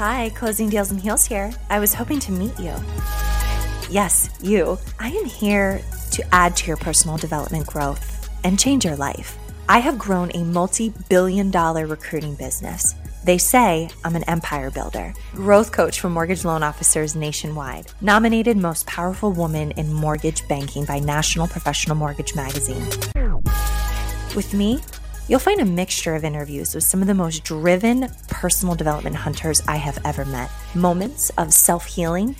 Hi, Closing Deals in Heels here. I was hoping to meet you. Yes, you. I am here to add to your personal development growth and change your life. I have grown a multi billion dollar recruiting business. They say I'm an empire builder, growth coach for mortgage loan officers nationwide, nominated most powerful woman in mortgage banking by National Professional Mortgage Magazine. With me, You'll find a mixture of interviews with some of the most driven personal development hunters I have ever met. Moments of self healing,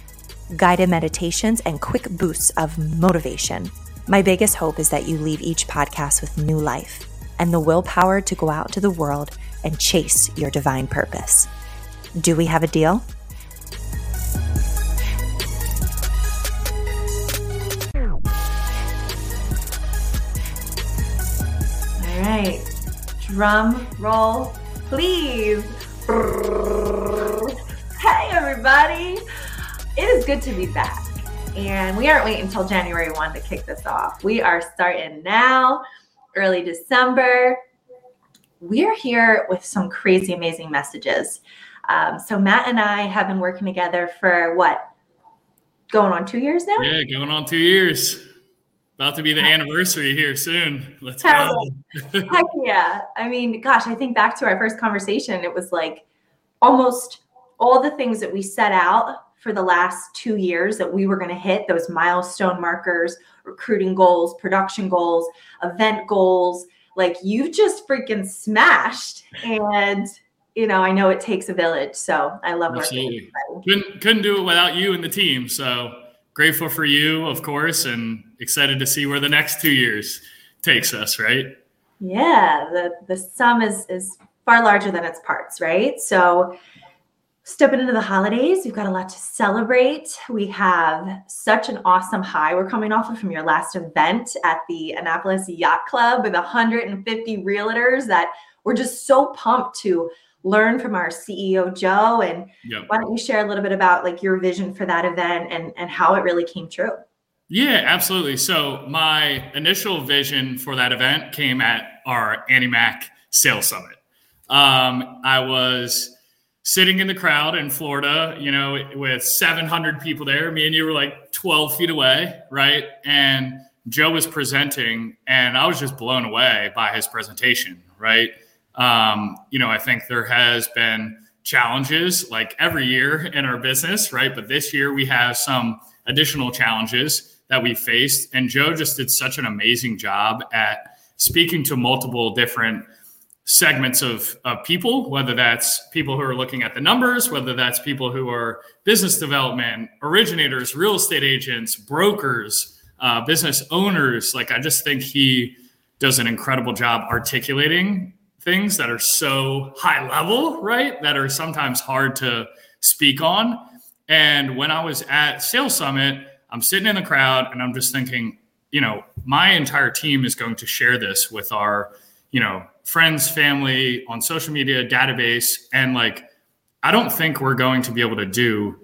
guided meditations, and quick boosts of motivation. My biggest hope is that you leave each podcast with new life and the willpower to go out to the world and chase your divine purpose. Do we have a deal? All right. Drum roll, please. Hey, everybody. It is good to be back. And we aren't waiting until January 1 to kick this off. We are starting now, early December. We're here with some crazy, amazing messages. Um, so, Matt and I have been working together for what? Going on two years now? Yeah, going on two years. About to be the anniversary here soon. Let's go. Heck yeah. I mean, gosh, I think back to our first conversation, it was like almost all the things that we set out for the last two years that we were going to hit those milestone markers, recruiting goals, production goals, event goals. Like you've just freaking smashed. And, you know, I know it takes a village. So I love Absolutely. working. Couldn't, couldn't do it without you and the team. So grateful for you, of course, and excited to see where the next two years takes us, right? Yeah, the the sum is is far larger than its parts, right? So stepping into the holidays, we've got a lot to celebrate. We have such an awesome high. We're coming off of from your last event at the Annapolis Yacht Club with 150 realtors that we're just so pumped to learn from our CEO Joe. And yep. why don't you share a little bit about like your vision for that event and and how it really came true? Yeah, absolutely. So my initial vision for that event came at our AnnieMac Sales Summit. Um, I was sitting in the crowd in Florida, you know, with 700 people there. Me and you were like 12 feet away, right? And Joe was presenting, and I was just blown away by his presentation, right? Um, you know, I think there has been challenges like every year in our business, right? But this year we have some additional challenges that we faced. And Joe just did such an amazing job at speaking to multiple different segments of, of people, whether that's people who are looking at the numbers, whether that's people who are business development, originators, real estate agents, brokers, uh, business owners. Like, I just think he does an incredible job articulating things that are so high level, right? That are sometimes hard to speak on. And when I was at Sales Summit, I'm sitting in the crowd and I'm just thinking, you know, my entire team is going to share this with our, you know, friends, family, on social media, database. And like, I don't think we're going to be able to do,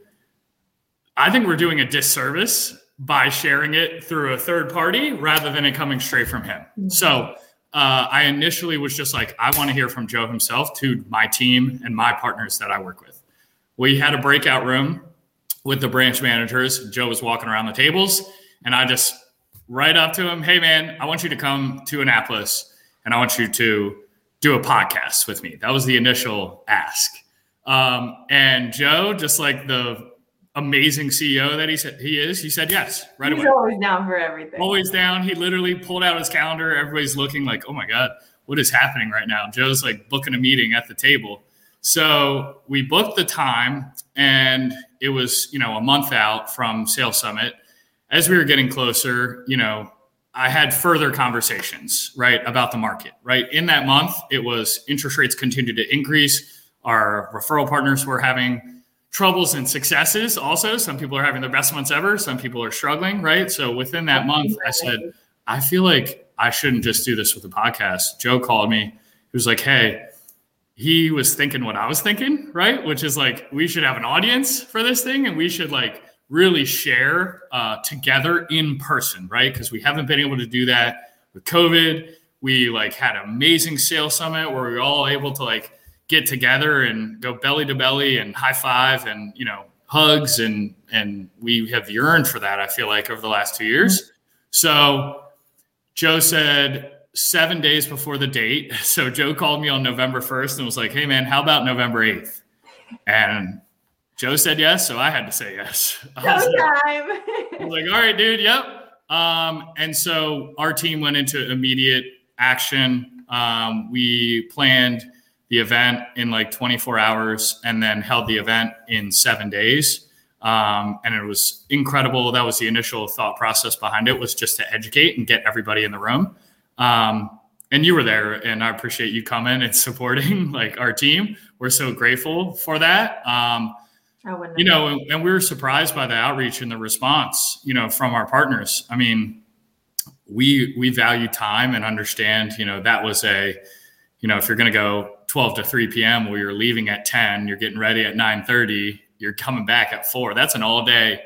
I think we're doing a disservice by sharing it through a third party rather than it coming straight from him. Mm-hmm. So, uh, I initially was just like, I want to hear from Joe himself to my team and my partners that I work with. We had a breakout room with the branch managers. Joe was walking around the tables, and I just right up to him, Hey, man, I want you to come to Annapolis and I want you to do a podcast with me. That was the initial ask. Um, and Joe, just like the amazing CEO that he said he is, he said yes right He's away. always down for everything. Always down. He literally pulled out his calendar. Everybody's looking like, oh my God, what is happening right now? Joe's like booking a meeting at the table. So we booked the time and it was, you know, a month out from Sales Summit. As we were getting closer, you know, I had further conversations, right, about the market, right? In that month, it was interest rates continued to increase. Our referral partners were having troubles and successes also. Some people are having their best months ever, some people are struggling, right? So within that month, I said, I feel like I shouldn't just do this with a podcast. Joe called me. He was like, Hey, he was thinking what I was thinking, right? Which is like, we should have an audience for this thing and we should like really share uh, together in person, right? Because we haven't been able to do that with COVID. We like had an amazing sales summit where we were all able to like get together and go belly to belly and high five and you know hugs and and we have yearned for that. I feel like over the last two years. So Joe said seven days before the date. So Joe called me on November 1st and was like, Hey man, how about November 8th? And Joe said yes. So I had to say yes. I was, like, I was like, all right, dude. Yep. Um, and so our team went into immediate action. Um, we planned the event in like 24 hours and then held the event in seven days. Um, and it was incredible. That was the initial thought process behind it was just to educate and get everybody in the room. Um, and you were there and I appreciate you coming and supporting like our team. We're so grateful for that. Um, you know, and, and we were surprised by the outreach and the response, you know, from our partners. I mean, we we value time and understand, you know, that was a, you know, if you're going to go 12 to 3 p.m. where you're leaving at 10, you're getting ready at 9:30, you're coming back at 4. That's an all day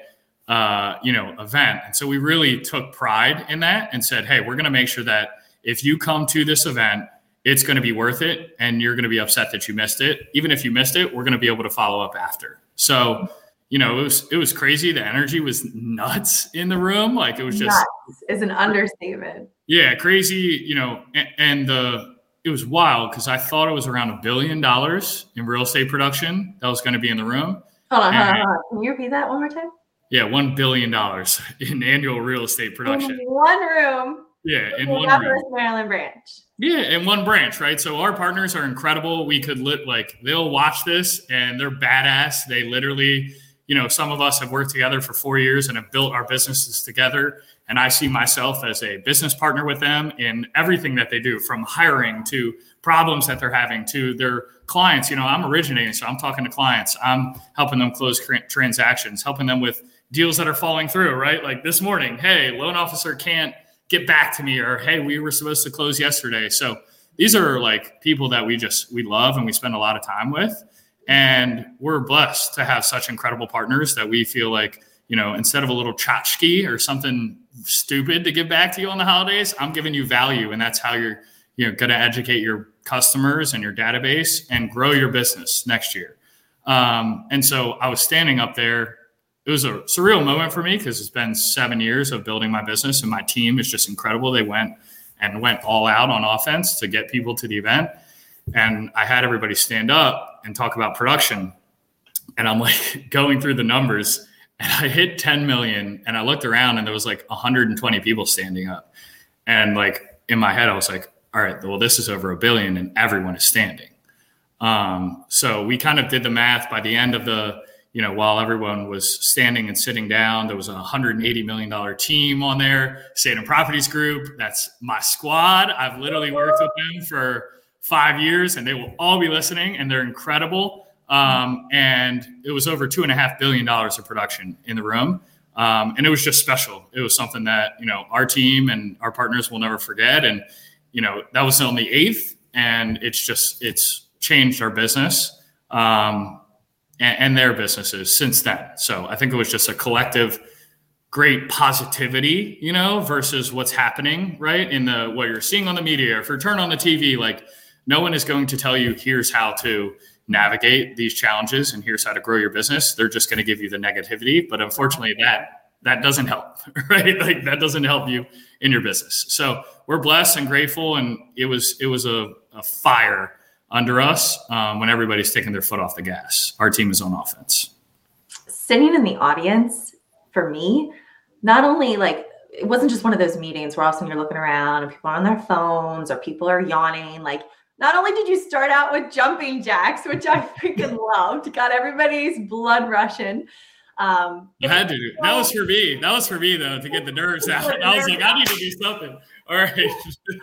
uh, you know, event. And so we really took pride in that and said, "Hey, we're going to make sure that if you come to this event, it's going to be worth it and you're going to be upset that you missed it. Even if you missed it, we're going to be able to follow up after." So, you know, it was it was crazy. The energy was nuts in the room. Like it was just nuts is an understatement. Yeah, crazy, you know, and, and the it was wild because I thought it was around a billion dollars in real estate production that was going to be in the room. Hold on, hold on, hold on. Can you repeat that one more time? Yeah, one billion dollars in annual real estate production. In one room. Yeah, in one room. Maryland branch. Yeah, in one branch, right? So our partners are incredible. We could lit like they'll watch this and they're badass. They literally, you know, some of us have worked together for four years and have built our businesses together and I see myself as a business partner with them in everything that they do, from hiring to problems that they're having to their clients. You know, I'm originating, so I'm talking to clients. I'm helping them close transactions, helping them with deals that are falling through, right? Like this morning, hey, loan officer can't get back to me, or hey, we were supposed to close yesterday. So these are like people that we just we love and we spend a lot of time with. And we're blessed to have such incredible partners that we feel like you know, instead of a little tchotchke or something stupid to give back to you on the holidays, I'm giving you value. And that's how you're, you know, going to educate your customers and your database and grow your business next year. Um, and so I was standing up there. It was a surreal moment for me because it's been seven years of building my business and my team is just incredible. They went and went all out on offense to get people to the event. And I had everybody stand up and talk about production. And I'm like going through the numbers and I hit 10 million and I looked around and there was like 120 people standing up. And like in my head, I was like, all right, well, this is over a billion and everyone is standing. Um, so we kind of did the math by the end of the, you know, while everyone was standing and sitting down, there was a $180 million team on there, Satan Properties Group. That's my squad. I've literally worked with them for five years and they will all be listening and they're incredible. Um, and it was over two and a half billion dollars of production in the room. Um, and it was just special. It was something that, you know, our team and our partners will never forget. And, you know, that was on the eighth and it's just, it's changed our business, um, and, and their businesses since then. So I think it was just a collective, great positivity, you know, versus what's happening, right? In the what you're seeing on the media. If you turn on the TV, like no one is going to tell you here's how to navigate these challenges and here's how to grow your business they're just going to give you the negativity. But unfortunately that that doesn't help right? Like that doesn't help you in your business. So we're blessed and grateful and it was it was a, a fire under us um, when everybody's taking their foot off the gas. Our team is on offense. Sitting in the audience for me not only like it wasn't just one of those meetings where all of a sudden you're looking around and people are on their phones or people are yawning like not only did you start out with jumping jacks, which I freaking loved, got everybody's blood rushing. Um, you had to. Do. That was for me. That was for me though to get the nerves out. I was like, I need to do something. All right.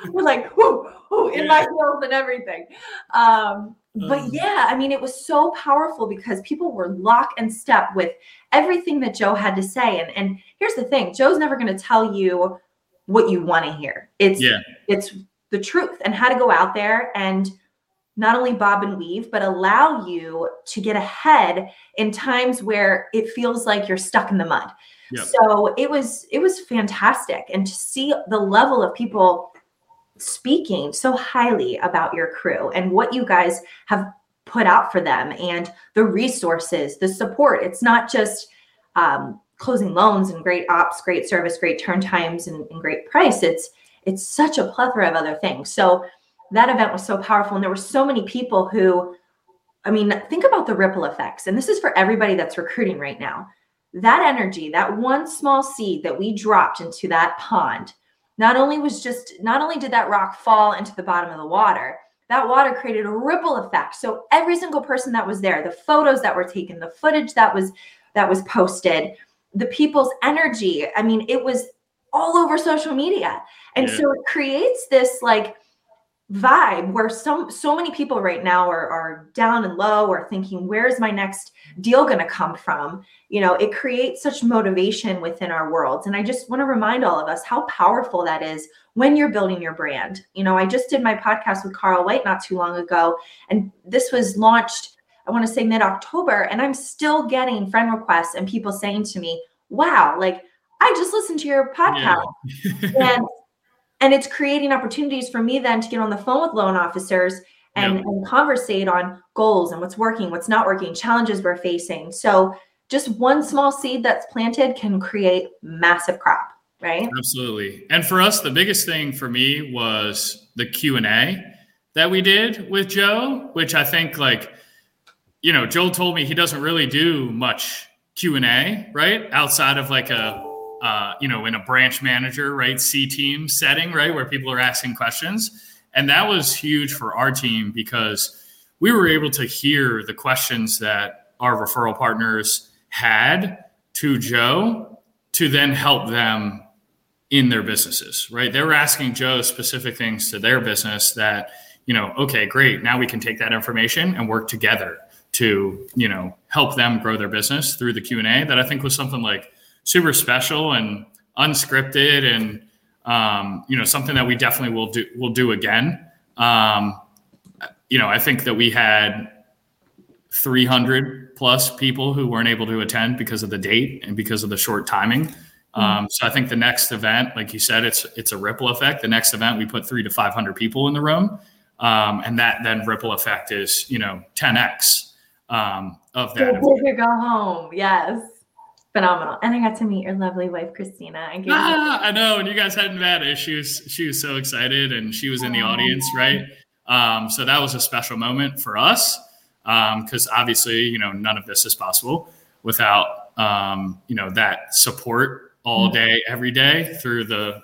We're like, whoo, whoo, in yeah. my heels and everything. Um, but um. yeah, I mean, it was so powerful because people were lock and step with everything that Joe had to say. And and here's the thing: Joe's never going to tell you what you want to hear. It's yeah. it's the truth and how to go out there and not only bob and weave, but allow you to get ahead in times where it feels like you're stuck in the mud. Yep. So it was it was fantastic, and to see the level of people speaking so highly about your crew and what you guys have put out for them and the resources, the support. It's not just um, closing loans and great ops, great service, great turn times, and, and great price. It's it's such a plethora of other things. So that event was so powerful, and there were so many people who, I mean, think about the ripple effects. And this is for everybody that's recruiting right now. That energy, that one small seed that we dropped into that pond, not only was just not only did that rock fall into the bottom of the water that water created a ripple effect so every single person that was there the photos that were taken the footage that was that was posted the people's energy i mean it was all over social media. And yeah. so it creates this like vibe where some so many people right now are, are down and low or thinking where's my next deal going to come from? You know it creates such motivation within our worlds. And i just want to remind all of us how powerful that is when you're building your brand. You know i just did my podcast with carl white not too long ago and this was launched i want to say mid-october and i'm still getting friend requests and people saying to me wow like i just listened to your podcast yeah. and and it's creating opportunities for me then to get on the phone with loan officers and, yep. and conversate on goals and what's working, what's not working, challenges we're facing. So just one small seed that's planted can create massive crop, right? Absolutely. And for us, the biggest thing for me was the Q&A that we did with Joe, which I think like, you know, Joel told me he doesn't really do much Q&A, right? Outside of like a uh, you know, in a branch manager, right, C team setting, right, where people are asking questions. And that was huge for our team because we were able to hear the questions that our referral partners had to Joe to then help them in their businesses, right? They were asking Joe specific things to their business that, you know, okay, great. Now we can take that information and work together to, you know, help them grow their business through the Q&A that I think was something like super special and unscripted and um, you know something that we definitely will do will do again. Um, you know, I think that we had 300 plus people who weren't able to attend because of the date and because of the short timing. Mm-hmm. Um, so I think the next event, like you said, it's it's a ripple effect. The next event, we put three to 500 people in the room, um, and that then ripple effect is you know 10x um, of that. Go, go home, yes phenomenal. And I got to meet your lovely wife, Christina. I, ah, I know. And you guys hadn't met it. She was she was so excited, and she was in the audience, right? Um, so that was a special moment for us because um, obviously, you know, none of this is possible without um, you know that support all mm-hmm. day, every day through the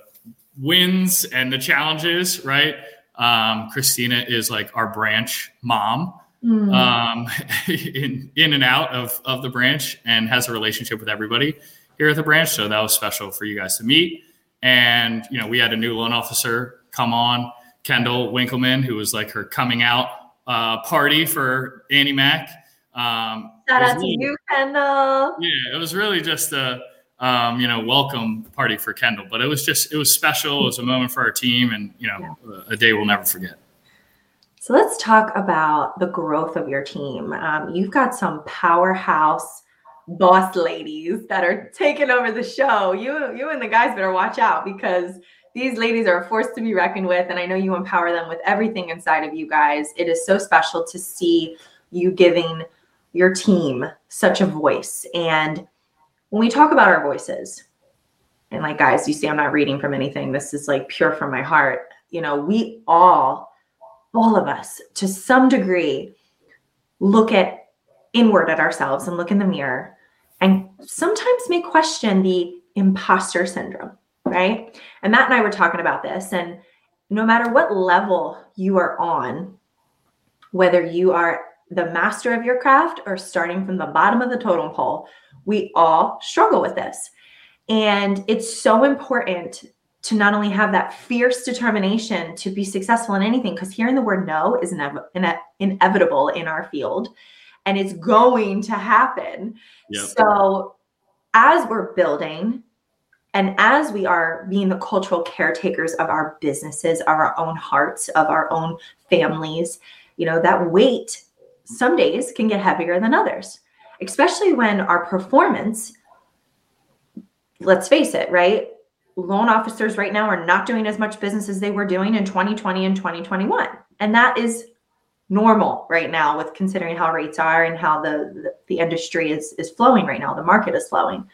wins and the challenges, right? Um, Christina is like our branch mom mm. um, in in and out of of the branch and has a relationship with everybody here at the branch. So that was special for you guys to meet. And you know, we had a new loan officer come on, Kendall Winkleman, who was like her coming out uh, party for AnnieMac. Um, Shout out really, to you, Kendall. Yeah, it was really just a um, you know welcome party for Kendall, but it was just it was special. It was a moment for our team, and you know, yeah. a day we'll never forget. So let's talk about the growth of your team. Um, you've got some powerhouse boss ladies that are taking over the show. You, you and the guys better watch out because these ladies are a force to be reckoned with, and I know you empower them with everything inside of you guys. It is so special to see you giving your team such a voice. And when we talk about our voices, and like guys, you see, I'm not reading from anything. This is like pure from my heart. You know, we all all of us to some degree look at inward at ourselves and look in the mirror and sometimes may question the imposter syndrome, right? And Matt and I were talking about this. And no matter what level you are on, whether you are the master of your craft or starting from the bottom of the totem pole, we all struggle with this. And it's so important to not only have that fierce determination to be successful in anything, because hearing the word no is inev- ine- inevitable in our field and it's going to happen. Yep. So, as we're building and as we are being the cultural caretakers of our businesses, of our own hearts, of our own families, you know, that weight some days can get heavier than others, especially when our performance, let's face it, right? Loan officers right now are not doing as much business as they were doing in 2020 and 2021. And that is normal right now with considering how rates are and how the, the, industry is is flowing right now the market is flowing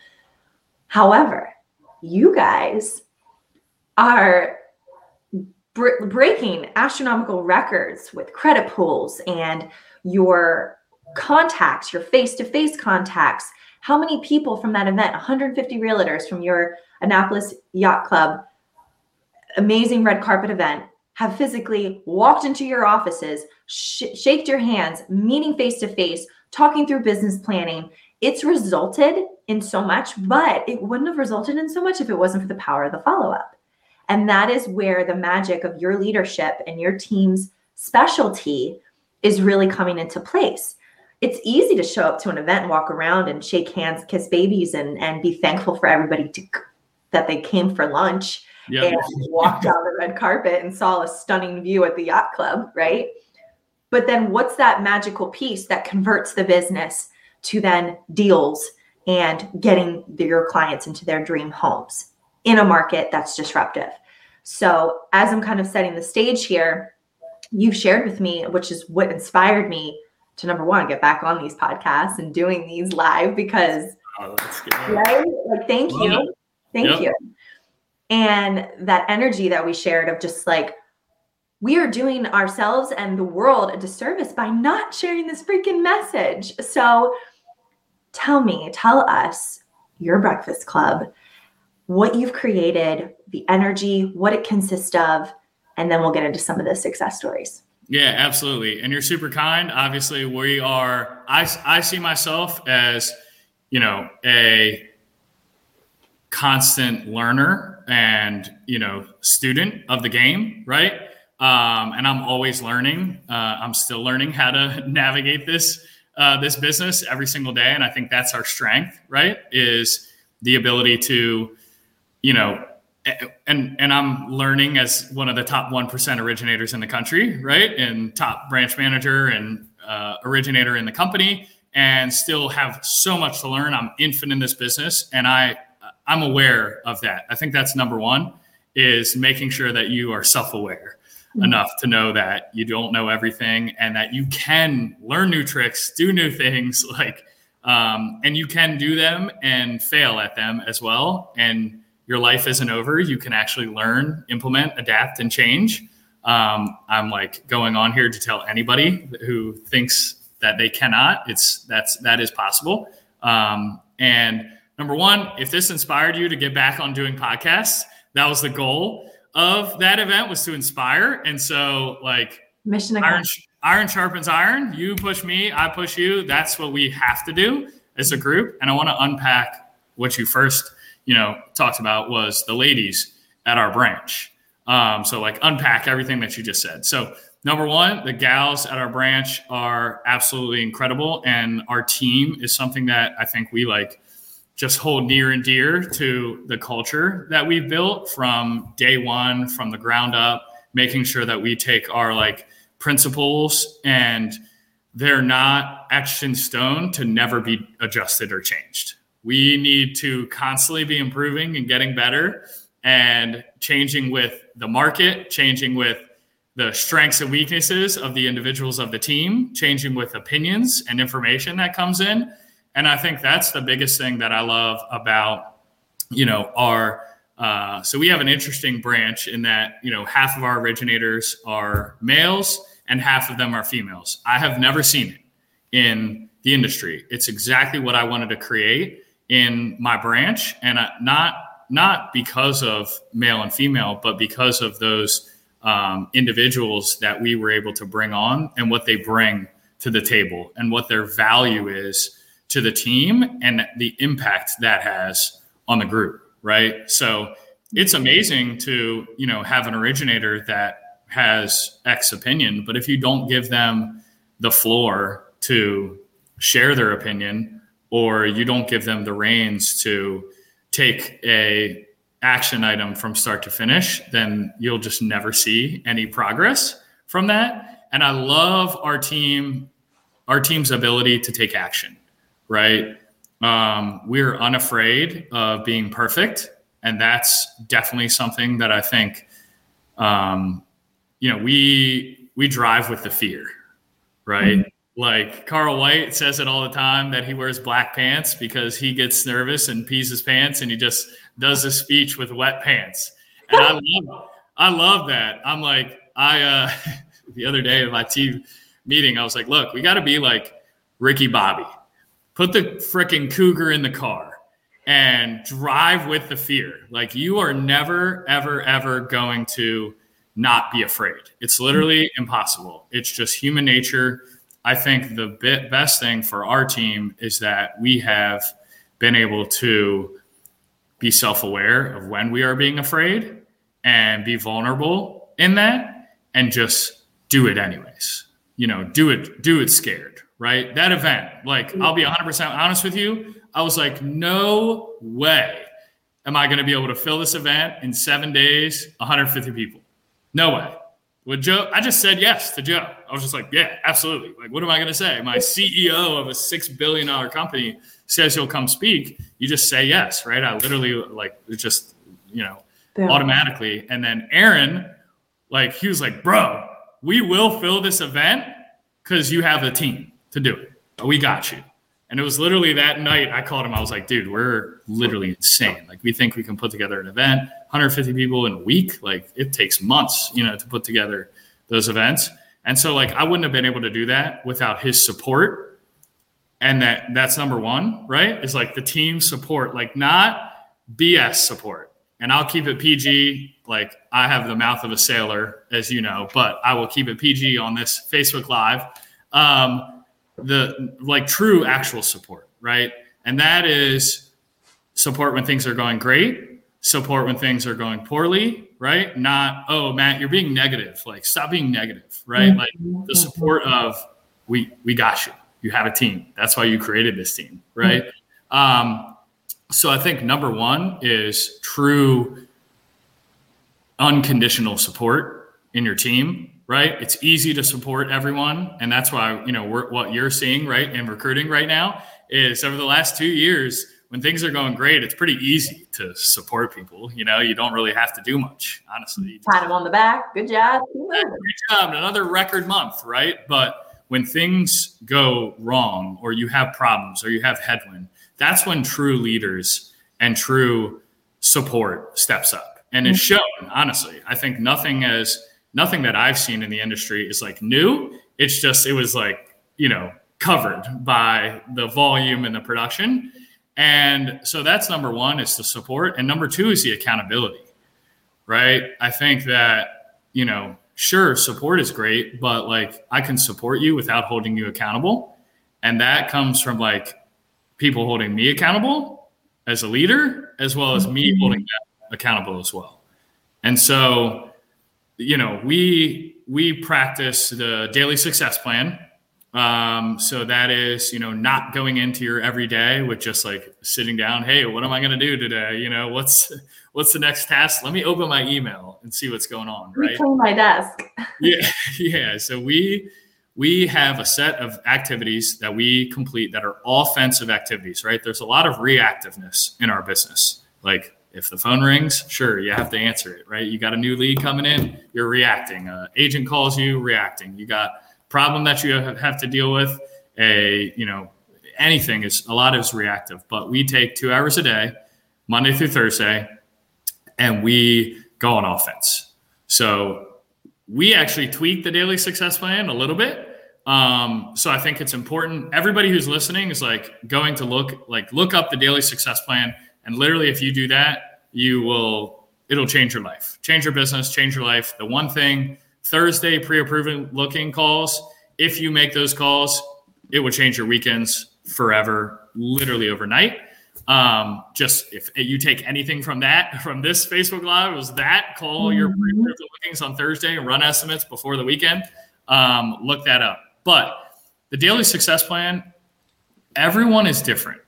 however you guys are br- breaking astronomical records with credit pulls and your contacts your face-to-face contacts how many people from that event 150 realtors from your annapolis yacht club amazing red carpet event have physically walked into your offices, sh- shaked your hands, meeting face to face, talking through business planning. It's resulted in so much, but it wouldn't have resulted in so much if it wasn't for the power of the follow up. And that is where the magic of your leadership and your team's specialty is really coming into place. It's easy to show up to an event and walk around and shake hands, kiss babies, and, and be thankful for everybody to, that they came for lunch yep. and walked down the red carpet and saw a stunning view at the yacht club, right? But then what's that magical piece that converts the business to then deals and getting your clients into their dream homes in a market that's disruptive? So, as I'm kind of setting the stage here, you've shared with me, which is what inspired me to number one, get back on these podcasts and doing these live because, oh, right? Like, thank Love you. It. Thank yep. you and that energy that we shared of just like we are doing ourselves and the world a disservice by not sharing this freaking message. So tell me, tell us your breakfast club, what you've created, the energy, what it consists of, and then we'll get into some of the success stories. Yeah, absolutely. And you're super kind. Obviously, we are I I see myself as, you know, a constant learner and you know student of the game right? Um, and i'm always learning. Uh, i'm still learning how to navigate this uh, this business every single day. And i think that's our strength right? Is the ability to you know and and i'm learning as one of the top 1% originators in the country right? And top branch manager and uh, originator in the company and still have so much to learn. I'm infant in this business and i I'm aware of that. I think that's number one is making sure that you are self-aware mm-hmm. enough to know that you don't know everything and that you can learn new tricks, do new things like um, and you can do them and fail at them as well. And your life isn't over. You can actually learn, implement, adapt, and change. Um, I'm like going on here to tell anybody who thinks that they cannot. It's that's that is possible. Um, and Number one, if this inspired you to get back on doing podcasts, that was the goal of that event was to inspire. And so, like, mission iron, iron sharpens iron. You push me, I push you. That's what we have to do as a group. And I want to unpack what you first, you know, talked about was the ladies at our branch. Um, so, like, unpack everything that you just said. So, number one, the gals at our branch are absolutely incredible, and our team is something that I think we like just hold near and dear to the culture that we've built from day one, from the ground up, making sure that we take our like principles and they're not etched in stone to never be adjusted or changed. We need to constantly be improving and getting better and changing with the market, changing with the strengths and weaknesses of the individuals of the team, changing with opinions and information that comes in and I think that's the biggest thing that I love about, you know, our, uh, so we have an interesting branch in that, you know, half of our originators are males and half of them are females. I have never seen it in the industry. It's exactly what I wanted to create in my branch. And not, not because of male and female, but because of those um, individuals that we were able to bring on and what they bring to the table and what their value is to the team and the impact that has on the group, right? So it's amazing to, you know, have an originator that has X opinion, but if you don't give them the floor to share their opinion or you don't give them the reins to take a action item from start to finish, then you'll just never see any progress from that. And I love our team, our team's ability to take action right? Um, we're unafraid of being perfect. And that's definitely something that I think, um, you know, we, we drive with the fear, right? Mm-hmm. Like Carl White says it all the time that he wears black pants because he gets nervous and pees his pants and he just does a speech with wet pants. And I love I love that. I'm like, I uh the other day in my team meeting, I was like, look, we gotta be like Ricky Bobby. Put the freaking cougar in the car and drive with the fear. Like you are never, ever, ever going to not be afraid. It's literally impossible. It's just human nature. I think the bit, best thing for our team is that we have been able to be self aware of when we are being afraid and be vulnerable in that and just do it anyways. You know, do it, do it scared, right? That event, like I'll be 100% honest with you. I was like, no way am I going to be able to fill this event in seven days, 150 people. No way. With Joe, I just said yes to Joe. I was just like, yeah, absolutely. Like, what am I going to say? My CEO of a $6 billion company says he'll come speak. You just say yes, right? I literally, like, just, you know, yeah. automatically. And then Aaron, like, he was like, bro, we will fill this event because you have a team to do it. We got you. And it was literally that night I called him. I was like, dude, we're literally insane. Like, we think we can put together an event, 150 people in a week. Like, it takes months, you know, to put together those events. And so, like, I wouldn't have been able to do that without his support. And that that's number one, right? Is like the team support, like not BS support. And I'll keep it PG. Like, I have the mouth of a sailor, as you know, but I will keep it PG on this Facebook Live. Um, the like true actual support, right? And that is support when things are going great, support when things are going poorly, right? Not, oh, Matt, you're being negative. Like, stop being negative, right? Like the support of we we got you. You have a team. That's why you created this team, right? Um, so I think number one is true unconditional support in your team right? It's easy to support everyone, and that's why you know what you're seeing right in recruiting right now is over the last two years when things are going great, it's pretty easy to support people. You know, you don't really have to do much, honestly. Pat them on the back. Good job. Great job. Another record month, right? But when things go wrong, or you have problems, or you have headwind, that's when true leaders and true support steps up, and it's mm-hmm. shown. Honestly, I think nothing as nothing that I've seen in the industry is like new. It's just it was like you know covered by the volume and the production. And so that's number one is the support. And number two is the accountability, right? I think that, you know, sure, support is great, but like I can support you without holding you accountable. And that comes from like people holding me accountable as a leader, as well as me mm-hmm. holding them accountable as well. And so you know, we we practice the daily success plan. Um, so that is, you know, not going into your everyday with just like sitting down. Hey, what am I going to do today? You know, what's what's the next task? Let me open my email and see what's going on. Right. Clean my desk. yeah, yeah. So we we have a set of activities that we complete that are offensive activities. Right. There's a lot of reactiveness in our business, like if the phone rings, sure, you have to answer it, right? You got a new lead coming in, you're reacting. Uh, agent calls you, reacting. You got problem that you have to deal with. A you know anything is a lot is reactive, but we take two hours a day, Monday through Thursday, and we go on offense. So we actually tweak the daily success plan a little bit. Um, so I think it's important. Everybody who's listening is like going to look like look up the daily success plan and literally, if you do that, you will, it'll change your life, change your business, change your life. The one thing Thursday pre approving looking calls, if you make those calls, it will change your weekends forever, literally overnight. Um, just if you take anything from that, from this Facebook Live, was that call your pre approved lookings on Thursday and run estimates before the weekend. Um, look that up. But the daily success plan, everyone is different,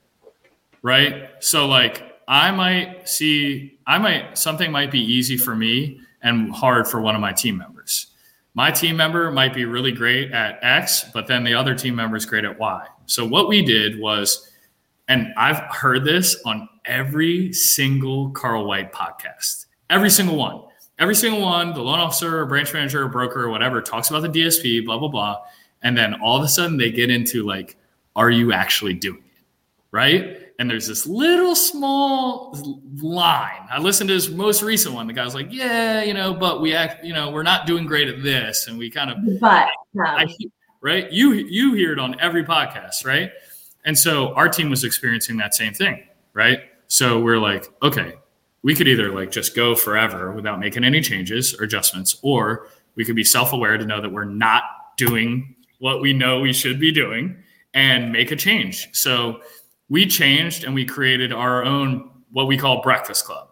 right? So, like, I might see, I might, something might be easy for me and hard for one of my team members. My team member might be really great at X, but then the other team member is great at Y. So what we did was, and I've heard this on every single Carl White podcast, every single one, every single one, the loan officer, or branch manager, or broker, or whatever, talks about the DSP, blah, blah, blah. And then all of a sudden they get into like, are you actually doing it? Right. And there's this little small line. I listened to his most recent one. The guy was like, yeah, you know, but we act, you know, we're not doing great at this. And we kind of, but, I, right. You, you hear it on every podcast. Right. And so our team was experiencing that same thing. Right. So we're like, okay, we could either like just go forever without making any changes or adjustments, or we could be self aware to know that we're not doing what we know we should be doing and make a change. So we changed and we created our own what we call breakfast club.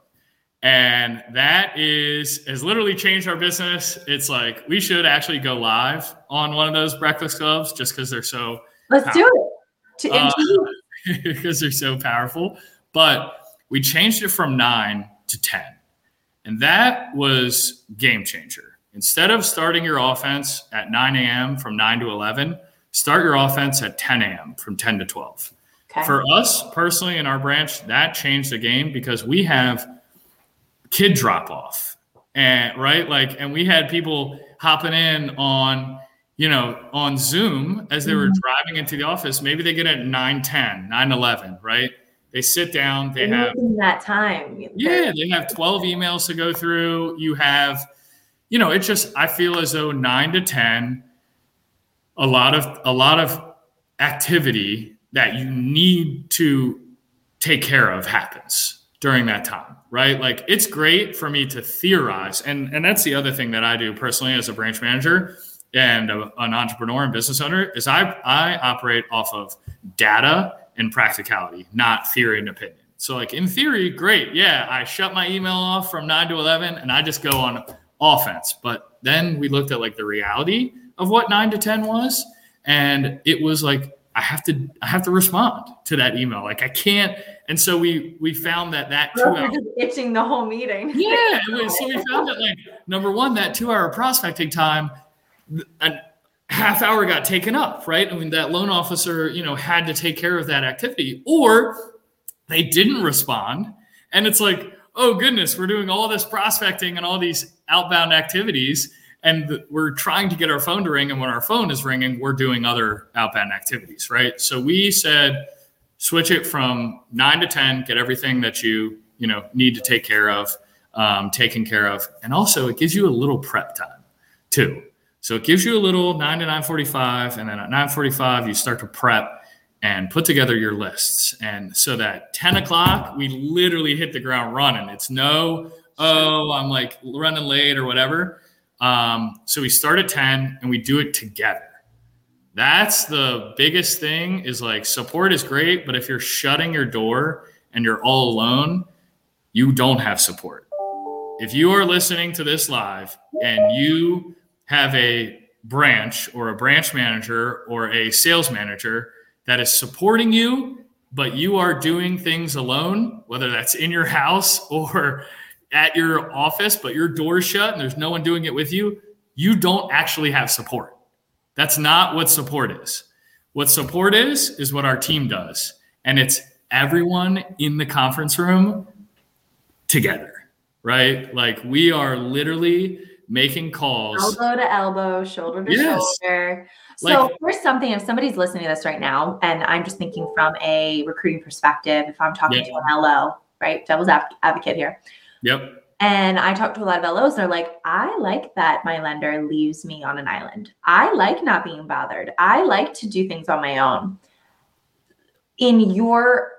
And that is has literally changed our business. It's like we should actually go live on one of those breakfast clubs just because they're so let's powerful. do it. To, uh, because they're so powerful. But we changed it from nine to 10. And that was game changer. Instead of starting your offense at 9 a.m. from 9 to 11, start your offense at 10 a.m. from 10 to 12. Okay. For us personally in our branch, that changed the game because we have kid drop off. And right, like, and we had people hopping in on, you know, on Zoom as they were mm-hmm. driving into the office. Maybe they get at 9 10, 9 11, right? They sit down. They have that time. Yeah, they have twelve emails to go through. You have, you know, it just I feel as though nine to ten, a lot of a lot of activity that you need to take care of happens during that time right like it's great for me to theorize and and that's the other thing that i do personally as a branch manager and a, an entrepreneur and business owner is i i operate off of data and practicality, not theory and opinion. So, like in theory, great. Yeah, I shut my email off from nine to 11 and I just go on offense. But then we looked at like the reality of what nine to 10 was. And it was like, I have to, I have to respond to that email. Like I can't. And so we, we found that that two hours, just itching the whole meeting. Yeah. so we found that like, number one, that two hour prospecting time, and half hour got taken up, right? I mean, that loan officer, you know, had to take care of that activity, or they didn't respond. And it's like, oh goodness, we're doing all this prospecting and all these outbound activities, and we're trying to get our phone to ring. And when our phone is ringing, we're doing other outbound activities, right? So we said, switch it from nine to 10, get everything that you, you know, need to take care of, um, taken care of. And also it gives you a little prep time too so it gives you a little 9 to 945, and then at 945, you start to prep and put together your lists. And so that 10 o'clock, we literally hit the ground running. It's no, oh, I'm like running late or whatever. Um, so we start at 10 and we do it together. That's the biggest thing is like support is great, but if you're shutting your door and you're all alone, you don't have support. If you are listening to this live and you have a branch or a branch manager or a sales manager that is supporting you, but you are doing things alone, whether that's in your house or at your office, but your door's shut and there's no one doing it with you, you don't actually have support. That's not what support is. What support is, is what our team does. And it's everyone in the conference room together, right? Like we are literally making calls elbow to elbow, shoulder to yes. shoulder. So like, here's something if somebody's listening to this right now, and I'm just thinking from a recruiting perspective, if I'm talking to an LO, right? Devil's advocate here. Yep. And I talk to a lot of LOs, they're like, I like that my lender leaves me on an island. I like not being bothered. I like to do things on my own. In your,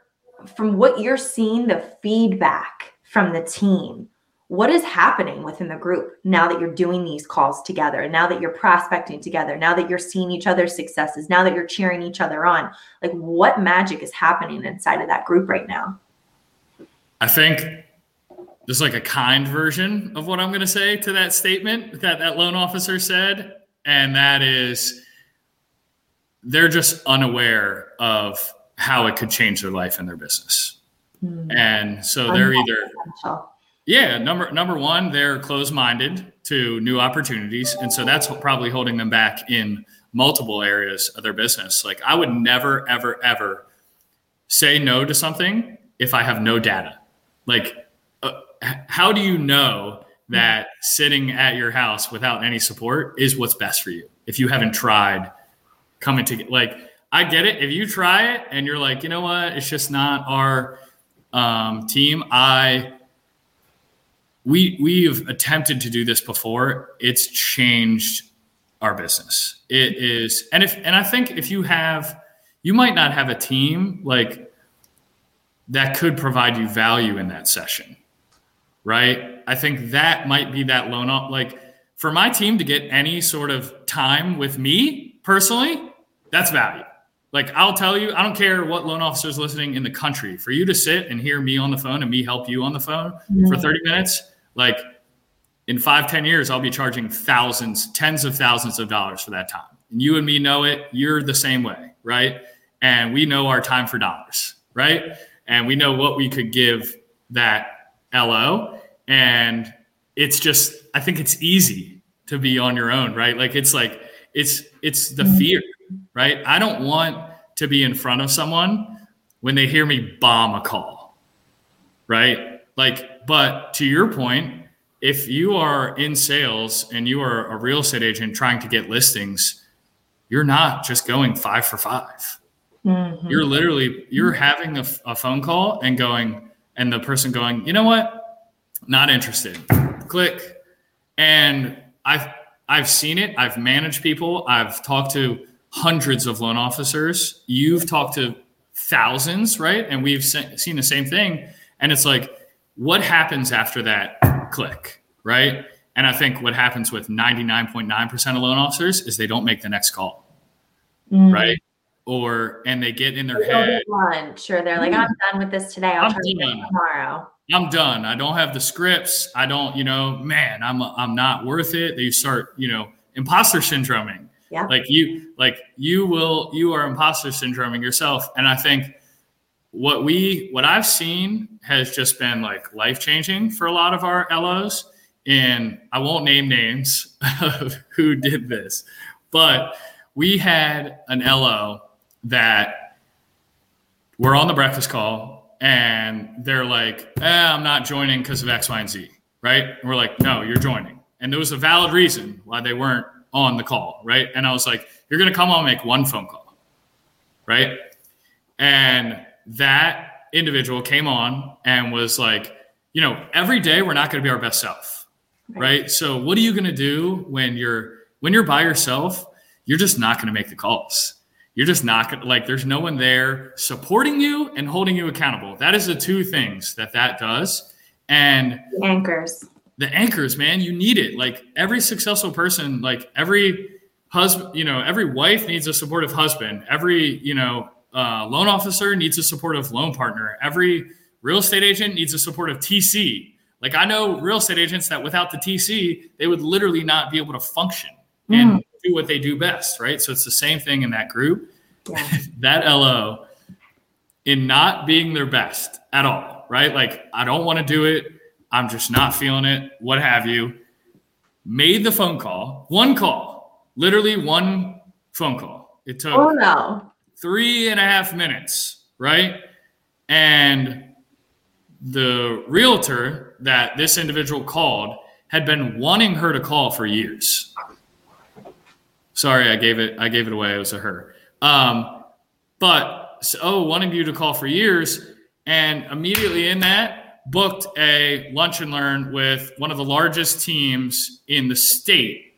from what you're seeing, the feedback from the team, what is happening within the group now that you're doing these calls together And now that you're prospecting together now that you're seeing each other's successes now that you're cheering each other on like what magic is happening inside of that group right now i think there's like a kind version of what i'm going to say to that statement that that loan officer said and that is they're just unaware of how it could change their life and their business mm. and so they're either yeah, number number one, they're closed-minded to new opportunities, and so that's probably holding them back in multiple areas of their business. Like I would never, ever, ever say no to something if I have no data. Like, how do you know that sitting at your house without any support is what's best for you if you haven't tried coming to like I get it. If you try it and you're like, you know what, it's just not our um, team. I we we've attempted to do this before. It's changed our business. It is, and if and I think if you have, you might not have a team like that could provide you value in that session, right? I think that might be that loan up. Like for my team to get any sort of time with me personally, that's value. Like I'll tell you, I don't care what loan officers listening in the country. For you to sit and hear me on the phone and me help you on the phone mm-hmm. for 30 minutes, like in five, ten years, I'll be charging thousands, tens of thousands of dollars for that time. And you and me know it. You're the same way, right? And we know our time for dollars, right? And we know what we could give that LO. And it's just, I think it's easy to be on your own, right? Like it's like, it's, it's the mm-hmm. fear, right? I don't want to be in front of someone when they hear me bomb a call, right? Like, but to your point, if you are in sales and you are a real estate agent trying to get listings, you're not just going five for 5 you You're literally you're having a, a phone call and going, and the person going, you know what, not interested. Click, and I've I've seen it. I've managed people. I've talked to hundreds of loan officers. You've talked to thousands, right? And we've seen the same thing. And it's like, what happens after that click, right? And I think what happens with 99.9% of loan officers is they don't make the next call, mm. right? Or and they get in their they head lunch, or they're like, "I'm done with this today. I'll I'm try done. tomorrow." I'm done. I don't have the scripts. I don't, you know, man, I'm I'm not worth it. They start, you know, imposter syndroming. Yeah. Like you, like you will, you are imposter syndroming yourself. And I think what we what I've seen has just been like life changing for a lot of our LOs. And I won't name names of who did this, but we had an LO that we're on the breakfast call and they're like, eh, I'm not joining because of X, Y, and Z. Right. And we're like, no, you're joining. And there was a valid reason why they weren't on the call. Right. And I was like, you're going to come on and make one phone call. Right. And that individual came on and was like, you know, every day we're not going to be our best self. Right. right? So what are you going to do when you're when you're by yourself? You're just not going to make the calls. You're just not to like there's no one there supporting you and holding you accountable. That is the two things that that does. And the anchors. The anchors, man, you need it. Like every successful person, like every husband, you know, every wife needs a supportive husband. Every, you know, uh, loan officer needs a supportive loan partner. Every real estate agent needs a supportive TC. Like I know real estate agents that without the TC, they would literally not be able to function mm. and do what they do best, right? So it's the same thing in that group. Yeah. that LO in not being their best at all, right? Like I don't want to do it. I'm just not feeling it, what have you. Made the phone call, one call, literally one phone call. It took oh, no three and a half minutes, right? And the realtor that this individual called had been wanting her to call for years. Sorry, I gave it. I gave it away. It was a her. Um, but so, oh, wanted you to call for years, and immediately in that booked a lunch and learn with one of the largest teams in the state.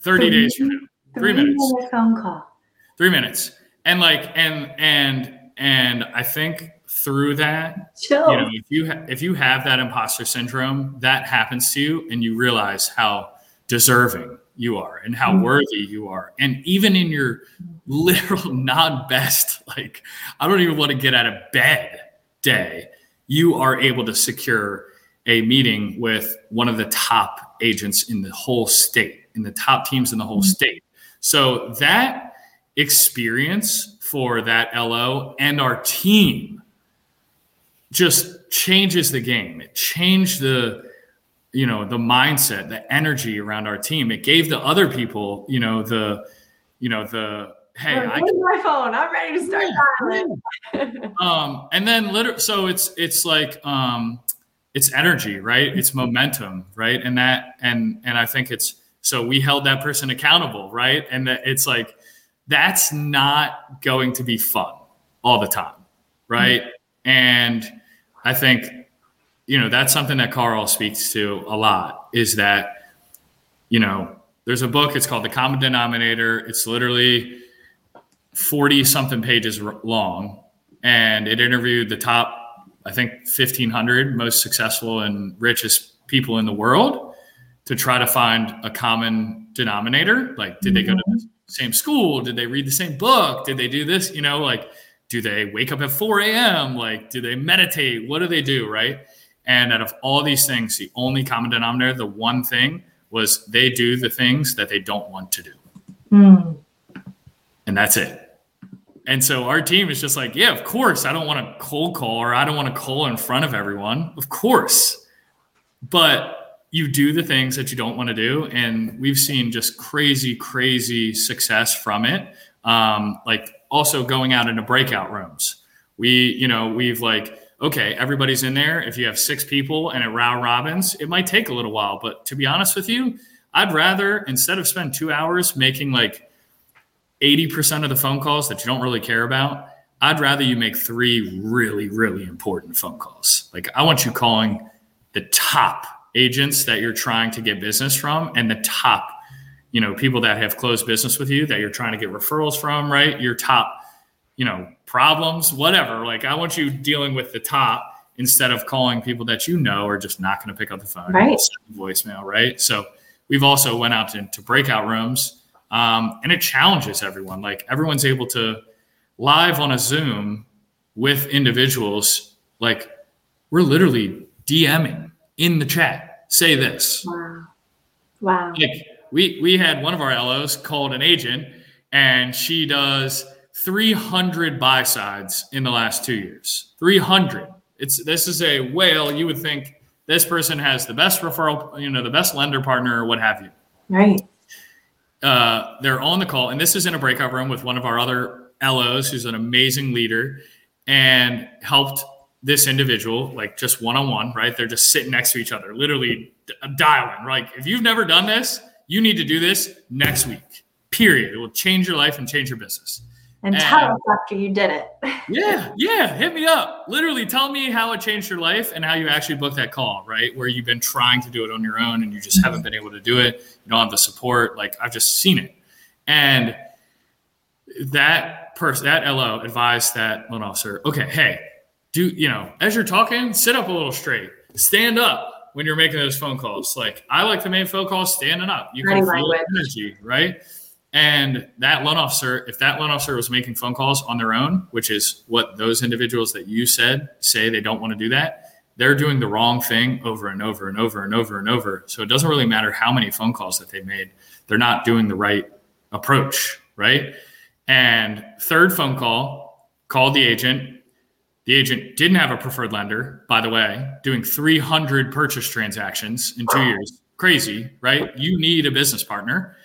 Thirty days from now, three, three minutes. Phone call three minutes and like and and and i think through that Chill. you know if you ha- if you have that imposter syndrome that happens to you and you realize how deserving you are and how mm-hmm. worthy you are and even in your literal non-best like i don't even want to get out of bed day you are able to secure a meeting with one of the top agents in the whole state in the top teams in the whole mm-hmm. state so that experience for that LO and our team just changes the game. It changed the you know the mindset, the energy around our team. It gave the other people, you know, the you know the hey, I my phone. I'm ready to start dialing. um, and then literally, so it's it's like um, it's energy, right? It's momentum, right? And that and and I think it's So we held that person accountable, right? And that it's like that's not going to be fun all the time, right? Mm-hmm. And I think you know that's something that Carl speaks to a lot is that you know there's a book it's called The Common Denominator. It's literally 40 something pages long and it interviewed the top I think 1500 most successful and richest people in the world to try to find a common denominator. Like, did they go to the mm-hmm. same school? Did they read the same book? Did they do this? You know, like, do they wake up at 4 a.m.? Like, do they meditate? What do they do? Right. And out of all these things, the only common denominator, the one thing was they do the things that they don't want to do. Mm. And that's it. And so our team is just like, yeah, of course. I don't want to cold call or I don't want to call in front of everyone. Of course. But you do the things that you don't want to do. And we've seen just crazy, crazy success from it. Um, like also going out into breakout rooms. We, you know, we've like, okay, everybody's in there. If you have six people and at Row Robins, it might take a little while. But to be honest with you, I'd rather instead of spend two hours making like 80% of the phone calls that you don't really care about, I'd rather you make three really, really important phone calls. Like I want you calling the top agents that you're trying to get business from and the top, you know, people that have closed business with you that you're trying to get referrals from, right? Your top, you know, problems, whatever. Like I want you dealing with the top instead of calling people that you know are just not going to pick up the phone, right? Voicemail, right? So we've also went out to, to breakout rooms um, and it challenges everyone. Like everyone's able to live on a Zoom with individuals. Like we're literally DMing in the chat. Say this. Wow. Wow. Like we we had one of our LOs called an agent, and she does 300 buy sides in the last two years. 300. It's this is a whale. You would think this person has the best referral, you know, the best lender partner or what have you. Right uh, they're on the call, and this is in a breakout room with one of our other LOs, who's an amazing leader, and helped this individual like just one on one. Right, they're just sitting next to each other, literally dialing. Like, if you've never done this, you need to do this next week. Period. It will change your life and change your business. And, and tell us after you did it. yeah, yeah. Hit me up. Literally tell me how it changed your life and how you actually booked that call, right? Where you've been trying to do it on your own and you just mm-hmm. haven't been able to do it. You don't have the support. Like I've just seen it. And that person, that LO advised that loan officer, okay, hey, do, you know, as you're talking, sit up a little straight, stand up when you're making those phone calls. Like I like to make phone calls standing up. You can feel energy, right? And that loan officer, if that loan officer was making phone calls on their own, which is what those individuals that you said say they don't want to do that, they're doing the wrong thing over and over and over and over and over. So it doesn't really matter how many phone calls that they made. They're not doing the right approach, right? And third phone call, called the agent. The agent didn't have a preferred lender, by the way, doing 300 purchase transactions in two years. Crazy, right? You need a business partner.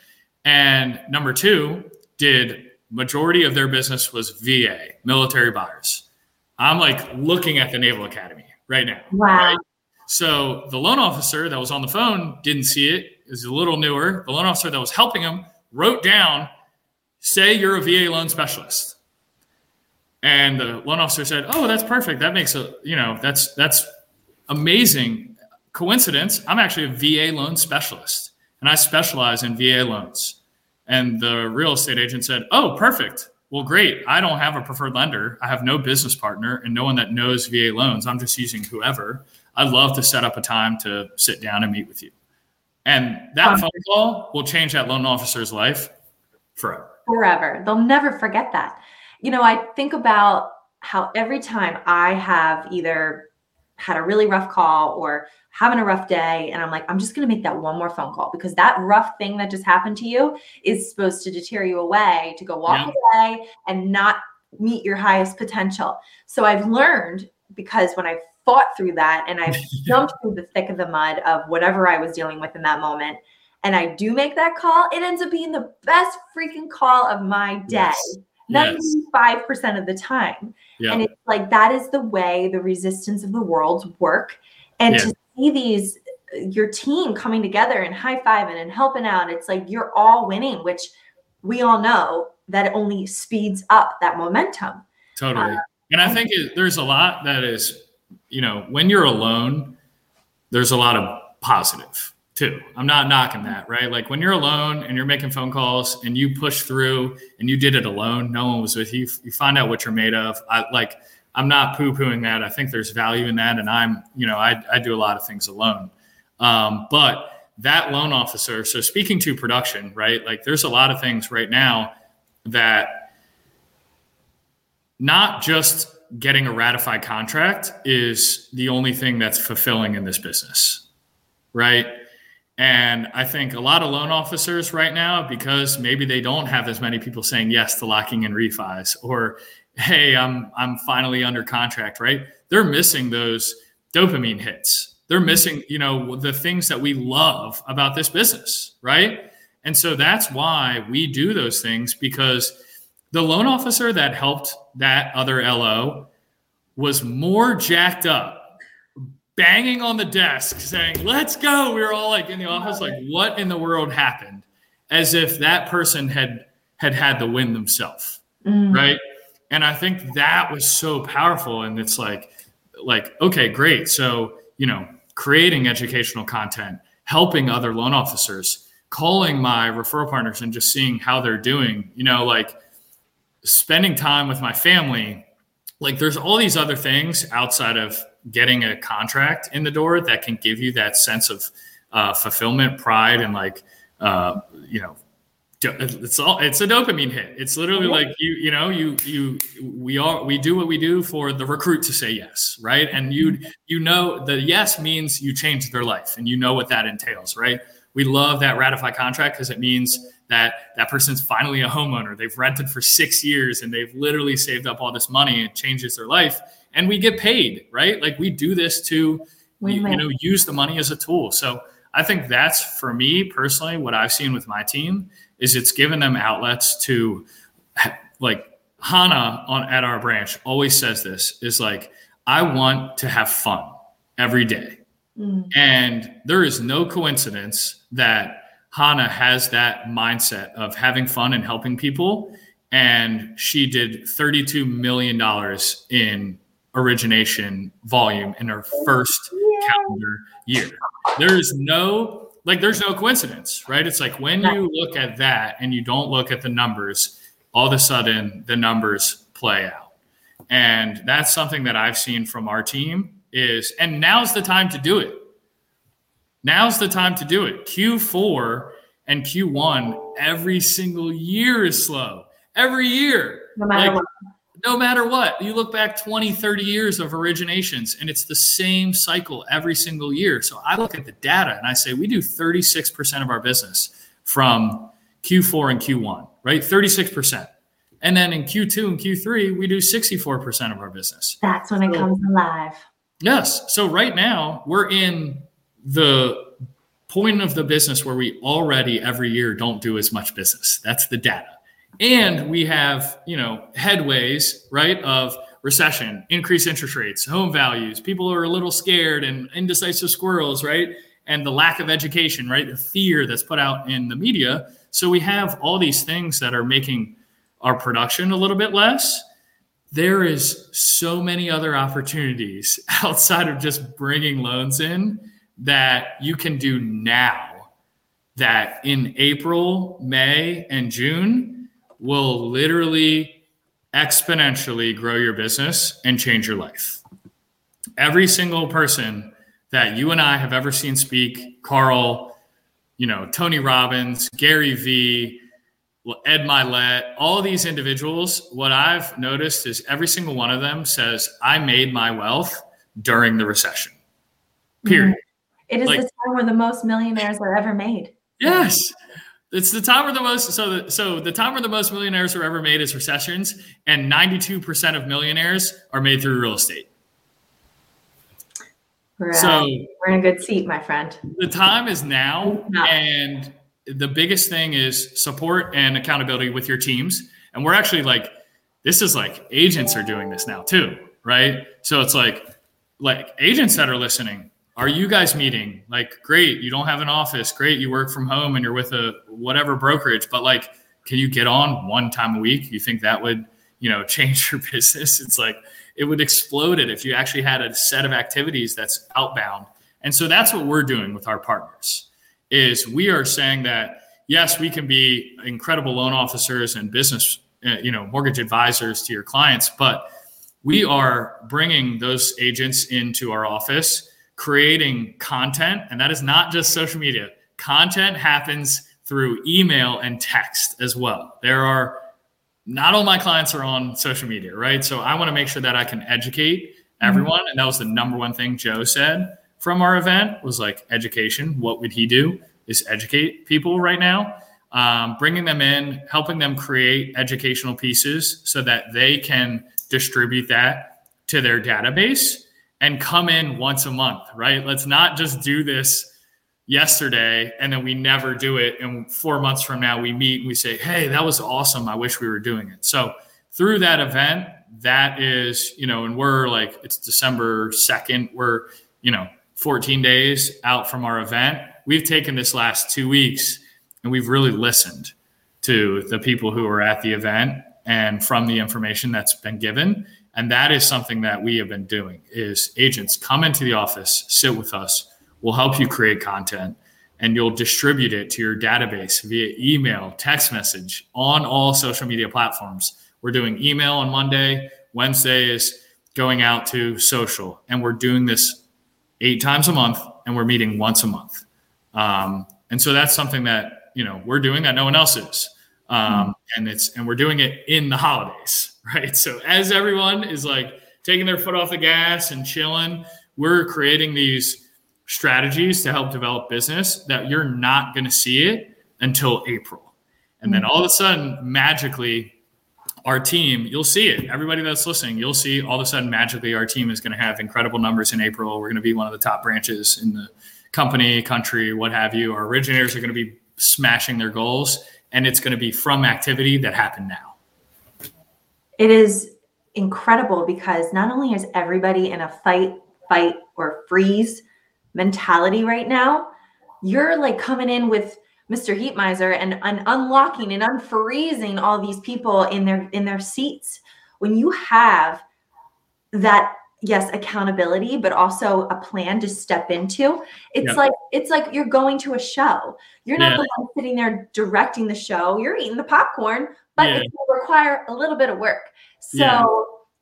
And number two, did majority of their business was VA, military buyers. I'm like looking at the Naval Academy right now. Wow. Right? So the loan officer that was on the phone didn't see it. Is a little newer. The loan officer that was helping him wrote down, "Say you're a VA loan specialist." And the loan officer said, "Oh, that's perfect. That makes a you know that's that's amazing coincidence. I'm actually a VA loan specialist, and I specialize in VA loans." And the real estate agent said, Oh, perfect. Well, great. I don't have a preferred lender. I have no business partner and no one that knows VA loans. I'm just using whoever. I'd love to set up a time to sit down and meet with you. And that phone call will change that loan officer's life forever. Forever. They'll never forget that. You know, I think about how every time I have either had a really rough call or having a rough day and I'm like, I'm just going to make that one more phone call because that rough thing that just happened to you is supposed to deter you away to go walk yeah. away and not meet your highest potential. So I've learned because when I fought through that and I've jumped through the thick of the mud of whatever I was dealing with in that moment and I do make that call, it ends up being the best freaking call of my day. Yes. 95% yes. of the time. Yeah. And it's like that is the way the resistance of the world work. And yeah. to see these your team coming together and high fiving and helping out. It's like you're all winning, which we all know that it only speeds up that momentum. Totally. Uh, and I think it, there's a lot that is, you know, when you're alone, there's a lot of positive too. I'm not knocking that, right? Like when you're alone and you're making phone calls and you push through and you did it alone, no one was with you. You find out what you're made of. I like. I'm not poo pooing that. I think there's value in that, and I'm, you know, I, I do a lot of things alone. Um, but that loan officer. So speaking to production, right? Like there's a lot of things right now that not just getting a ratified contract is the only thing that's fulfilling in this business, right? And I think a lot of loan officers right now, because maybe they don't have as many people saying yes to locking in refis, or hey, I'm I'm finally under contract, right? They're missing those dopamine hits. They're mm-hmm. missing, you know, the things that we love about this business, right? And so that's why we do those things because the loan officer that helped that other LO was more jacked up, banging on the desk, saying, Let's go. We were all like in the office, like, what in the world happened? As if that person had had had the win themselves. Mm. Right. And I think that was so powerful. And it's like, like, okay, great. So, you know, creating educational content, helping other loan officers, calling my referral partners and just seeing how they're doing, you know, like spending time with my family. Like there's all these other things outside of getting a contract in the door that can give you that sense of uh, fulfillment, pride, and like, uh, you know, it's all it's a dopamine hit. It's literally like you you know you you we are we do what we do for the recruit to say yes right? And you mm-hmm. you know the yes means you change their life and you know what that entails right? We love that ratified contract because it means that that person's finally a homeowner. They've rented for six years and they've literally saved up all this money it changes their life and we get paid right like we do this to you, you know use the money as a tool so i think that's for me personally what i've seen with my team is it's given them outlets to like Hannah on at our branch always says this is like I want to have fun every day. Mm. And there is no coincidence that Hannah has that mindset of having fun and helping people. And she did $32 million in origination volume in our first calendar year. There is no like there's no coincidence, right? It's like when you look at that and you don't look at the numbers, all of a sudden the numbers play out. And that's something that I've seen from our team is and now's the time to do it. Now's the time to do it. Q4 and Q1 every single year is slow. Every year. No matter like, what no matter what you look back 20 30 years of originations and it's the same cycle every single year. So i look at the data and i say we do 36% of our business from q4 and q1 right? 36% and then in q2 and q3 we do 64% of our business. That's when it so, comes alive. Yes. So right now we're in the point of the business where we already every year don't do as much business. That's the data and we have you know headways right of recession increased interest rates home values people are a little scared and indecisive squirrels right? And the lack of education right? The fear that's put out in the media. So we have all these things that are making our production a little bit less. There is so many other opportunities outside of just bringing loans in that you can do now that in april may and june will literally exponentially grow your business and change your life. Every single person that you and I have ever seen speak, Carl, you know, Tony Robbins, Gary Vee, Ed Mylett, all these individuals, what I've noticed is every single one of them says, I made my wealth during the recession. Period. Mm-hmm. It is like, the time where the most millionaires are ever made. Yes. It's the time where the most so the, so the time where the most millionaires are ever made is recessions, and ninety two percent of millionaires are made through real estate. We're, so we're in a good seat, my friend. The time is now, and the biggest thing is support and accountability with your teams. And we're actually like, this is like agents are doing this now too, right? So it's like, like agents that are listening, are you guys meeting? Like, great, you don't have an office. Great, you work from home and you're with a whatever brokerage, but like, can you get on one time a week? You think that would, you know, change your business? It's like it would explode it if you actually had a set of activities that's outbound. And so that's what we're doing with our partners is we are saying that yes, we can be incredible loan officers and business, uh, you know, mortgage advisors to your clients, but we are bringing those agents into our office creating content, and that is not just social media. Content happens through email and text as well. There are not all my clients are on social media, right? So I want to make sure that I can educate everyone, mm-hmm. and that was the number one thing Joe said from our event was like education. What would he do? Is educate people right now, um, bringing them in, helping them create educational pieces so that they can distribute that to their database and come in once a month, right? Let's not just do this yesterday and then we never do it. And four months from now, we meet and we say, hey, that was awesome. I wish we were doing it. So through that event, that is, you know, and we're like, it's December 2nd. We're, you know, 14 days out from our event. We've taken this last two weeks and we've really listened to the people who are at the event and from the information that's been given and that is something that we have been doing is agents come into the office sit with us we'll help you create content and you'll distribute it to your database via email text message on all social media platforms. We're doing email on monday wednesday is going out to social and we're doing this eight times a month and we're meeting once a month. Um, and so that's something that you know we're doing that no one else is. Um, and it's and we're doing it in the holidays right? So as everyone is like taking their foot off the gas and chilling, we're creating these strategies to help develop business that you're not going to see it until April. And then mm-hmm. all of a sudden, magically, our team, you'll see it. Everybody that's listening, you'll see all of a sudden, magically, our team is going to have incredible numbers in April. We're going to be one of the top branches in the company, country, what have you. Our originators are going to be smashing their goals, and it's going to be from activity that happened now it is incredible because not only is everybody in a fight, fight, or freeze mentality right now, you're like coming in with Mr. Heatmiser and, and unlocking and unfreezing all these people in their in their seats. When you have that yes accountability but also a plan to step into it's like it's like you're going to a show you're not yeah. the one sitting there directing the show you're eating the popcorn but yeah. it will require a little bit of work. So yeah.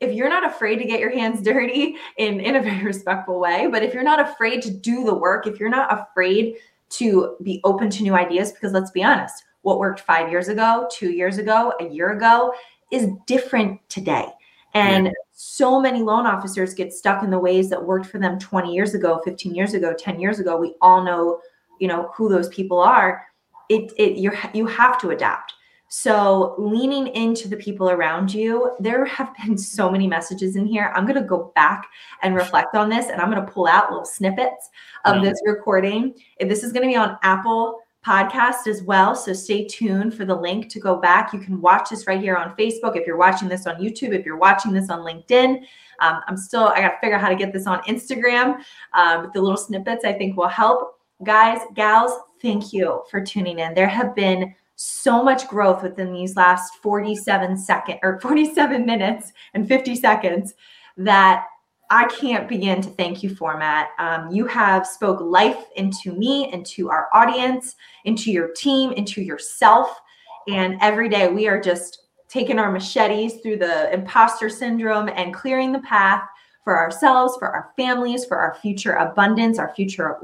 if you're not afraid to get your hands dirty in, in a very respectful way, but if you're not afraid to do the work, if you're not afraid to be open to new ideas, because let's be honest, what worked five years ago, two years ago, a year ago is different today. And yeah. so many loan officers get stuck in the ways that worked for them 20 years ago, 15 years ago, 10 years ago. We all know, you know, who those people are. It, it you you have to adapt. So, leaning into the people around you, there have been so many messages in here. I'm going to go back and reflect on this and I'm going to pull out little snippets of this recording. This is going to be on Apple podcast as well. So stay tuned for the link to go back. You can watch this right here on Facebook. If you're watching this on YouTube, if you're watching this on LinkedIn, um, I'm still, I got to figure out how to get this on Instagram. Um, the little snippets I think will help. Guys, gals, thank you for tuning in. There have been so much growth within these last 47 second or 47 minutes and 50 seconds that I can't begin to thank you for, Matt. Um, you have spoke life into me, into our audience, into your team, into yourself. And every day we are just taking our machetes through the imposter syndrome and clearing the path for ourselves, for our families, for our future abundance, our future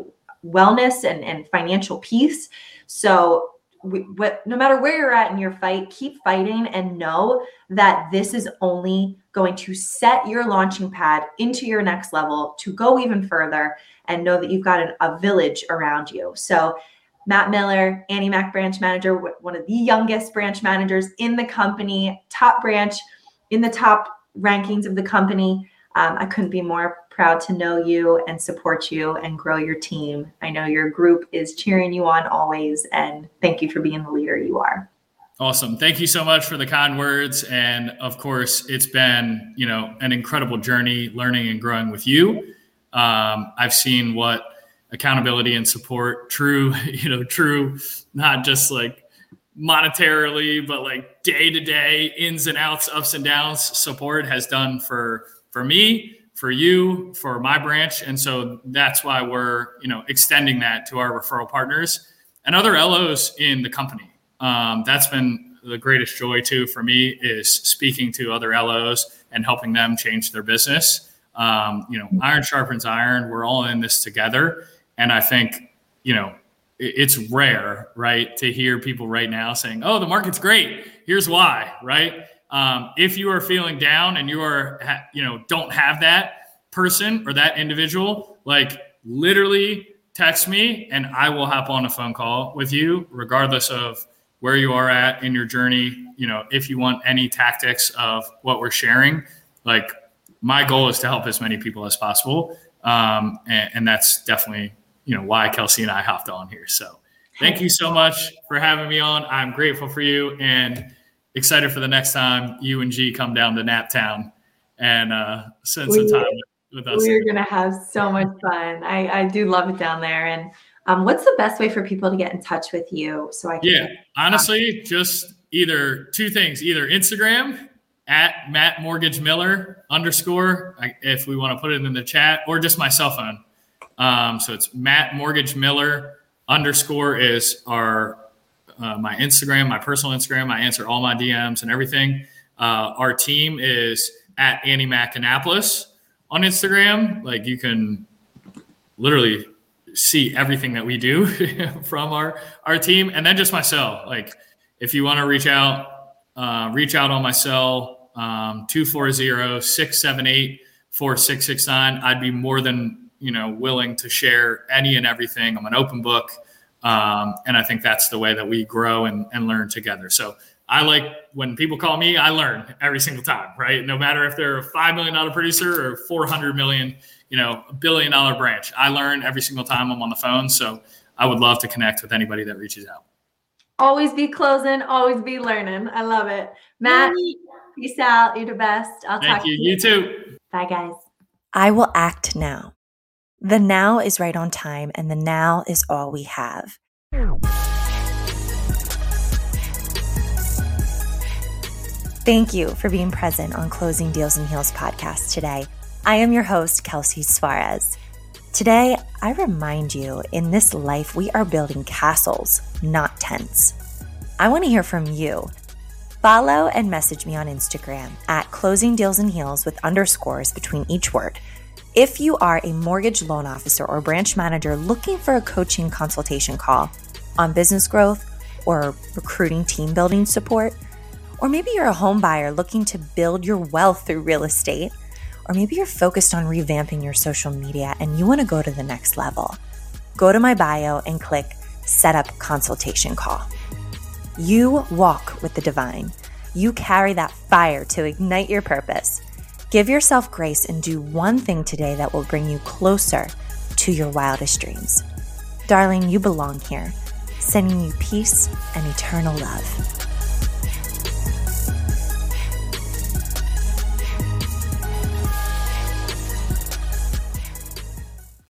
wellness and, and financial peace. So what, no matter where you're at in your fight, keep fighting and know that this is only going to set your launching pad into your next level to go even further and know that you've got an, a village around you. So, Matt Miller, AnnieMac branch manager, one of the youngest branch managers in the company, top branch in the top rankings of the company. Um, I couldn't be more proud to know you and support you and grow your team. I know your group is cheering you on always, and thank you for being the leader you are. Awesome. Thank you so much for the kind words. And of course, it's been, you know, an incredible journey learning and growing with you. Um, I've seen what accountability and support, true, you know, true, not just like monetarily, but like day to day ins and outs, ups and downs support has done for for me, for you, for my branch, and so that's why we're you know extending that to our referral partners and other LOs in the company. Um, that's been the greatest joy too for me is speaking to other LOs and helping them change their business. Um, you know, iron sharpens iron. We're all in this together, and I think you know it's rare, right, to hear people right now saying, "Oh, the market's great. Here's why." Right? Um, if you are feeling down and you are, you know, don't have that person or that individual, like literally text me and I will hop on a phone call with you, regardless of where you are at in your journey. You know, if you want any tactics of what we're sharing, like my goal is to help as many people as possible. Um, and, and that's definitely you know why Kelsey and I hopped on here. So thank you so much for having me on. I'm grateful for you and excited for the next time you and G come down to Naptown and uh, spend some time with, with us. We're gonna have so much fun. I, I do love it down there. And um, what's the best way for people to get in touch with you? So I can yeah, honestly, just either two things: either Instagram at Matt Mortgage Miller underscore, if we want to put it in the chat, or just my cell phone um, so it's Matt Mortgage Miller underscore is our uh, my Instagram, my personal Instagram. I answer all my DMs and everything. Uh, our team is at AnnieMac Annapolis on Instagram. Like you can literally see everything that we do from our our team, and then just my cell. Like if you want to reach out, uh, reach out on my cell um, 240 678 4669. I'd be more than you know willing to share any and everything. I'm an open book, um, and I think that's the way that we grow and, and learn together. So I like when people call me, I learn every single time, right? No matter if they're a five million dollar producer or four hundred million, you know, a billion dollar branch, I learn every single time I'm on the phone. So I would love to connect with anybody that reaches out. Always be closing, always be learning. I love it, Matt. Peace out. You're the best. I'll Thank talk you. to you. You too. Bye, guys. I will act now. The now is right on time, and the now is all we have. Thank you for being present on Closing Deals in Heels podcast today. I am your host, Kelsey Suarez. Today, I remind you in this life, we are building castles, not tents. I want to hear from you. Follow and message me on Instagram at Closing Deals in Heels with underscores between each word if you are a mortgage loan officer or branch manager looking for a coaching consultation call on business growth or recruiting team building support, or maybe you're a home buyer looking to build your wealth through real estate, or maybe you're focused on revamping your social media and you want to go to the next level, go to my bio and click Set Up Consultation Call. You walk with the divine. You carry that fire to ignite your purpose. Give yourself grace and do one thing today that will bring you closer to your wildest dreams. Darling, you belong here, sending you peace and eternal love.